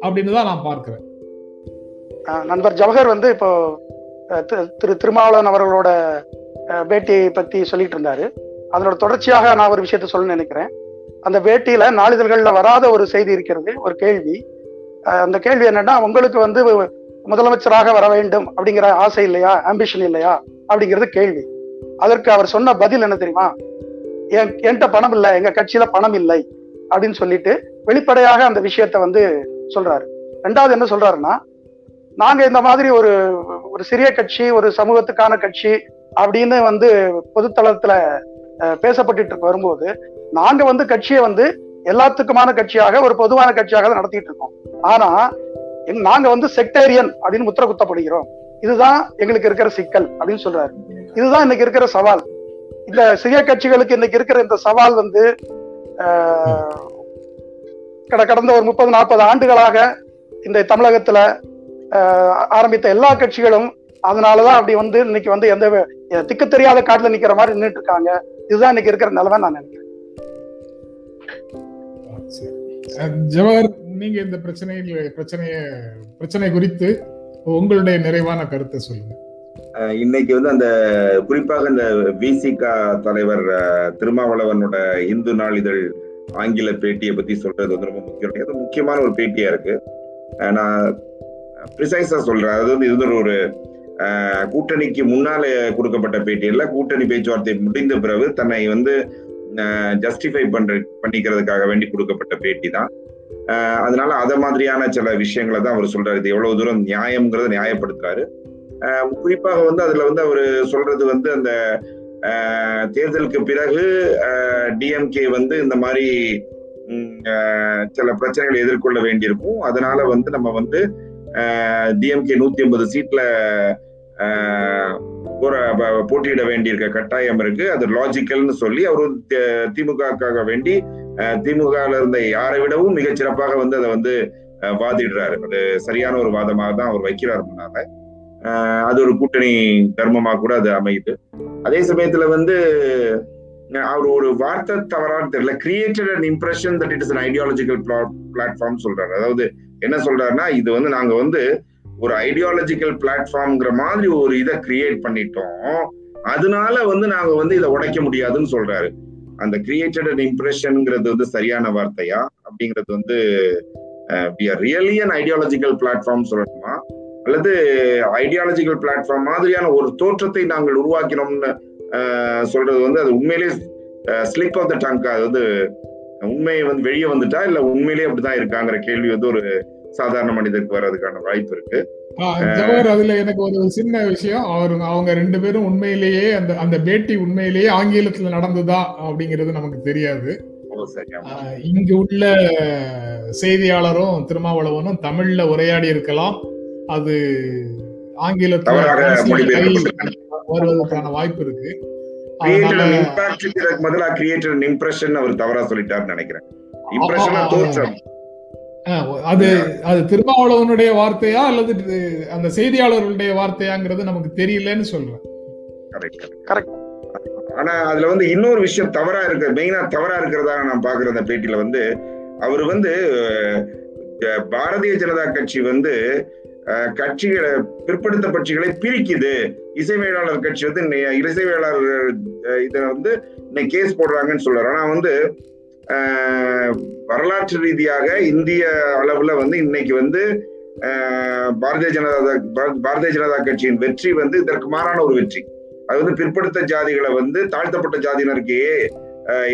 அப்படின்னு தான் நான் பார்க்கிறேன். அஹ் நண்பர் ஜவஹர் வந்து இப்போ திரு- திருமாவளவன் அவர்களோட அஹ், பேட்டியை பத்தி சொல்லிட்டு இருந்தாரு. அதனோட தொடர்ச்சியாக நான் ஒரு விஷயத்த சொல்ல நினைக்கிறேன். அந்த வேட்டியில நாளிதழ்கள்ல வராத ஒரு செய்தி இருக்கிறது ஒரு கேள்வி. அந்த கேள்வி என்னன்னா உங்களுக்கு வந்து முதலமைச்சராக வர வேண்டும் அப்படிங்கிற ஆசை இல்லையா ஆம்பிஷன் இல்லையா அப்படிங்கிறது கேள்வி. அதற்கு அவர் சொன்ன பதில் என்ன தெரியுமா? என் என்கிட்ட பணம் இல்லை எங்க கட்சியில பணம் இல்லை அப்படின்னு சொல்லிட்டு வெளிப்படையாக அந்த விஷயத்த வந்து சொல்றாரு. ரெண்டாவது என்ன சொல்றாருன்னா நாங்க இந்த மாதிரி ஒரு ஒரு சிறிய கட்சி ஒரு சமூகத்துக்கான கட்சி அப்படின்னு வந்து பொதுத்தளத்துல பேசப்பட்டு பேசப்பட்டுட்டு வரும்போது நாங்க வந்து கட்சியை வந்து எல்லாத்துக்குமான கட்சியாக ஒரு பொதுவான கட்சியாக தான் நடத்திட்டு இருக்கோம். ஆனா நாங்க வந்து செக்டேரியன் அப்படின்னு முத்திர குத்தப்படுகிறோம் இதுதான் எங்களுக்கு இருக்கிற சிக்கல் அப்படின்னு சொல்றாரு. இதுதான் இன்னைக்கு இருக்கிற சவால். இந்த சிறிய கட்சிகளுக்கு இன்னைக்கு இருக்கிற இந்த சவால் வந்து கடந்த ஒரு முப்பது நாற்பது ஆண்டுகளாக இந்த தமிழகத்துல ஆரம்பித்த எல்லா கட்சிகளும் அதனாலதான் அப்படி வந்து இன்னைக்கு வந்து எந்த திக்கு தெரியாத காட்டுல நிக்கிற மாதிரி நின்றுட்டு இருக்காங்க. இதுதான் இன்னைக்கு இருக்கிற நிலைமை நான் நினைக்கிறேன். ஜவஹர் நீங்க இந்த பிரச்சனையில் பிரச்சனைய பிரச்சனை குறித்து உங்களுடைய நிறைவான கருத்தை சொல்லுங்க. இன்னைக்கு வந்து அந்த குறிப்பாக இந்த விசிகா தலைவர் திருமாவளவனோட இந்து நாளிதழ் ஆங்கில பேட்டியை பத்தி சொல்றது வந்து ரொம்ப முக்கியம். அது முக்கியமான ஒரு பேட்டியா இருக்கு. நான் ப்ரிசைஸா சொல்றேன். அது வந்து இது வந்து ஒரு கூட்டணிக்கு முன்னால் கொடுக்கப்பட்ட பேட்டியில் கூட்டணி பேச்சுவார்த்தை முடிந்த பிறகு தன்னை வந்து ஜஸ்டிஃபை பண்ற பண்ணிக்கிறதுக்காக வேண்டி கொடுக்கப்பட்ட பேட்டி தான் அதனால அதை மாதிரியான சில விஷயங்களை தான் அவர் சொல்றாரு. இது எவ்வளவு தூரம் நியாயம்ங்கிறத நியாயப்படுத்துறாரு. குறிப்பாக வந்து அதுல வந்து அவர் சொல்றது வந்து அந்த தேர்தலுக்கு பிறகு டிஎம்கே வந்து இந்த மாதிரி சில பிரச்சனைகளை எதிர்கொள்ள வேண்டியிருக்கும். அதனால வந்து நம்ம வந்து டிஎம்கே நூத்தி ஐம்பது சீட்ல போட்டியிட வேண்டியிருக்க கட்டாயம் இருக்கு. அது லாஜிக்கல்னு சொல்லி அவர் திமுகக்காக வேண்டி அஹ், திமுகல இருந்த யாரை விடவும் மிக சிறப்பாக வந்து அதை வந்து வாதிடுறாரு. அது சரியான ஒரு வாதமாக தான் அவர் வைக்கிறார் முன்னால. அது ஒரு கூட்டணி தர்மமா கூட அது அமையுது. அதே சமயத்துல வந்து அவர் ஒரு வார்த்தை தவறான்னு தெரியல. Created and impression that it is an ideological platform சொல்றாரு. அதாவது என்ன சொல்றாருன்னா இது வந்து நாங்க வந்து ஒரு ஐடியாலஜிக்கல் பிளாட்ஃபார்ம்ங்கிற மாதிரி ஒரு இதை கிரியேட் பண்ணிட்டோம். அதனால வந்து நாங்க வந்து இதை உடைக்க முடியாதுன்னு சொல்றாரு. அந்த கிரியேட்டட் அண்ட் இம்ப்ரெஷன்ங்கிறது வந்து சரியான வார்த்தையா? அப்படிங்கிறது வந்து are really and ideological platform சொல்லணுமா? அல்லது ஐடியாலஜிக்கல் பிளாட்ஃபார்ம் மாதிரியான ஒரு தோற்றத்தை நாங்கள் உருவாக்கினோம்னு சொல்றது வந்து அது உண்மையிலேயே ஸ்லிப் ஆஃப் த டங்க் அது வந்து உண்மையை வந்து வெளியே வந்துட்டா இல்ல உண்மையிலேயே அப்படிதான் இருக்காங்கிற கேள்வி வந்து ஒரு சாதாரண மனிதருக்கு வர்றதுக்கான வாய்ப்பு இருக்கு. ஜவஹர் அதுல எனக்கு ஒரு சின்ன விஷயம். அவர் அவங்க ரெண்டு பேரும் உண்மையிலேயே அந்த அந்த பேட்டி உண்மையிலேயே ஆங்கிலத்துல நடந்ததா அப்படிங்கிறது நமக்கு தெரியாது. இங்கு உள்ள செய்தியாளரும் திருமாவளவனும் தமிழ்ல உரையாடி இருக்கலாம். அது ஆங்கிலத்துல. வருவதற்கான வாய்ப்பு இருக்கு. Created அதனால an impact ங்கிறதுக்கு பதிலா கிரியேட்டட் an impression அவர் தவறா சொல்லிட்டாருன்னு நினைக்கிறேன் இம்ப்ரெஷனா. தோற்றம் அது அது திருமாவளவனுடைய வார்த்தையா அல்லது அந்த செய்தியாளர்களுடைய வார்த்தையாங்கிறது நமக்கு தெரியலன்னு சொல்றேன். ஆனா அதுல வந்து இன்னொரு விஷயம் தவறா இருக்கு மெயினா தவறா இருக்கிறதா நான் பாக்குற அந்த பேட்டியில வந்து அவர் வந்து பாரதிய ஜனதா கட்சி வந்து கட்சிகளை பிற்படுத்த கட்சிகளை பிரிக்குது. இசைவேளாளர் கட்சி வந்து இன்னை- இசைவேளாளர் இதை வந்து இன்னைக்கு கேஸ் போடுறாங்கன்னு சொல்றாரு. ஆனா வந்து வரலாற்று ரீதியாக இந்திய அளவுல வந்து இன்னைக்கு வந்து பாரதிய ஜனதா பாரதிய ஜனதா கட்சியின் வெற்றி வந்து இதற்கு மாறான ஒரு வெற்றி. அது வந்து பிற்படுத்த ஜாதிகளை வந்து தாழ்த்தப்பட்ட ஜாதியினருக்கு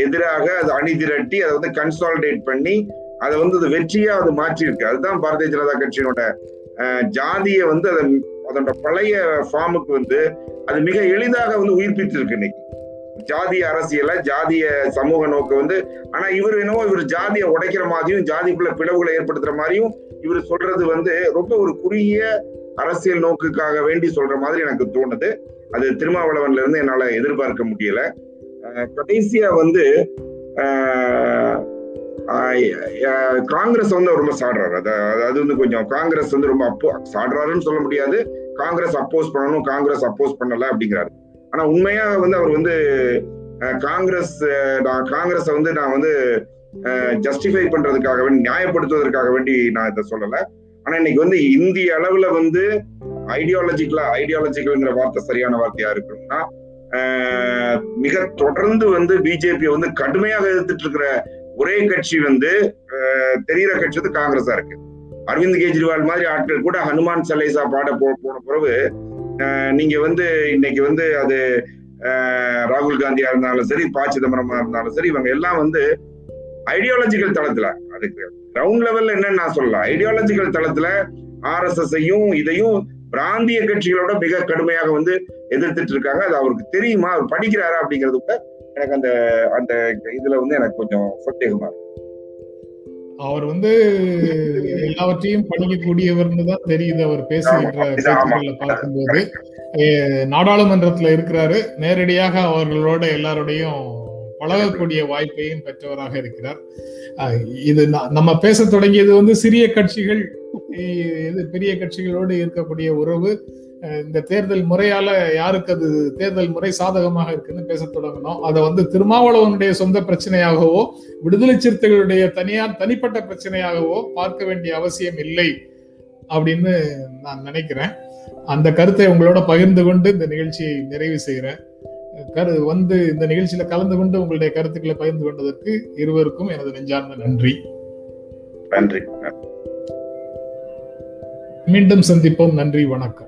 எதிராக அது அணி திரட்டி அதை வந்து கன்சாலிடேட் பண்ணி அதை வந்து வெற்றியா அது மாற்றி இருக்கு அதுதான் பாரதிய ஜனதா கட்சியினோட ஜாதியை வந்து அதை அதோட பழைய ஃபார்முக்கு வந்து அது மிக எளிதாக வந்து உயிர்ப்பித்து இருக்கு இன்னைக்கு. ஜாதிய அரசியல ஜாதிய சமூக நோக்கு வந்து ஆனா இவர் என்னவோ இவர் ஜாதியை உடைக்கிற மாதிரியும் ஜாதிக்குள்ள பிளவுகளை ஏற்படுத்துற மாதிரியும் இவர் சொல்றது வந்து ரொம்ப ஒரு குறுகிய அரசியல் நோக்குக்காக வேண்டி சொல்ற மாதிரி எனக்கு தோணுது. அது திருமாவளவன்ல இருந்து என்னால எதிர்பார்க்க முடியல. கடைசியா வந்து ஆஹ் காங்கிரஸ் வந்து அவர் ரொம்ப சாடுறாரு. அது வந்து கொஞ்சம் காங்கிரஸ் வந்து ரொம்ப அப்போ சாடுறாருன்னு சொல்ல முடியாது. காங்கிரஸ் அப்போஸ் பண்ணணும் காங்கிரஸ் அப்போஸ் பண்ணல அப்படிங்கிறாரு. ஆனா உண்மையா வந்து அவர் வந்து காங்கிரஸ் நான் காங்கிரஸை வந்து நான் வந்து ஜஸ்டிஃபை பண்றதுக்காக வேண்டி நியாயப்படுத்துவதற்காக வேண்டி நான் இதை சொல்லல. ஆனா இன்னைக்கு வந்து இந்திய அளவுல வந்து ஐடியாலஜிக்கலா ஐடியாலஜிக்கல்ங்கிற வார்த்தை சரியான வார்த்தையா இருக்கணும்னா மிக தொடர்ந்து வந்து பிஜேபி வந்து கடுமையாக எதிர்த்துட்டு இருக்கிற ஒரே கட்சி வந்து தெரிகிற தெரியிற கட்சி வந்து காங்கிரஸா இருக்கு. அரவிந்த் கெஜ்ரிவால் மாதிரி ஆட்கள் கூட ஹனுமான் சலேசா பாட போ போன பிறகு ஆஹ் நீங்க வந்து இன்னைக்கு வந்து அது ஆஹ் ராகுல் காந்தியா இருந்தாலும் சரி ப சிதம்பரமா இருந்தாலும் சரி இவங்க எல்லாம் வந்து ஐடியாலஜிக்கல் தளத்துல. அதுக்கு கிரவுண்ட் லெவல்ல என்னன்னு நான் சொல்லலாம் ஐடியாலஜிக்கல் தளத்துல ஆர்எஸ்எஸ்ஸையும் இதையும் பிராந்திய கட்சிகளோட மிக கடுமையாக வந்து எதிர்த்துட்டு இருக்காங்க. அது அவருக்கு தெரியுமா? அவர் படிக்கிறாரா அப்படிங்கிறது கூட எனக்கு அந்த அந்த இதுல வந்து எனக்கு கொஞ்சம் சந்தேகமா இருக்கு. அவர் வந்து எல்லாவற்றையும் படிக்கக்கூடியவர்னு தான் தெரியுது அவர் பேசுகின்ற. பேச்சுக்களை பார்க்கும்போது. நாடாளுமன்றத்துல இருக்கிறாரு. நேரடியாக அவர்களோட எல்லாரோடையும் பழகக்கூடிய வாய்ப்பையும் பெற்றவராக இருக்கிறார். இது நம்ம பேச தொடங்கியது வந்து சிறிய கட்சிகள் இது பெரிய கட்சிகளோடு இருக்கக்கூடிய உறவு. இந்த தேர்தல் முறையால யாருக்கு அது தேர்தல் முறை சாதகமாக இருக்குன்னு பேச தொடங்கணும். அதை வந்து திருமாவளவனுடைய சொந்த பிரச்சனையாகவோ விடுதலை சிறுத்தைகளுடைய தனியார் தனிப்பட்ட பிரச்சனையாகவோ பார்க்க வேண்டிய அவசியம் இல்லை அப்படின்னு நான் நினைக்கிறேன். அந்த கருத்தை உங்களோட பகிர்ந்து கொண்டு இந்த நிகழ்ச்சியை நிறைவு செய்கிறேன். கரு வந்து இந்த நிகழ்ச்சியில கலந்து கொண்டு உங்களுடைய கருத்துக்களை பகிர்ந்து கொண்டதற்கு இருவருக்கும் எனது நெஞ்சார்ந்த நன்றி. நன்றி. மீண்டும் சந்திப்போம். நன்றி வணக்கம்.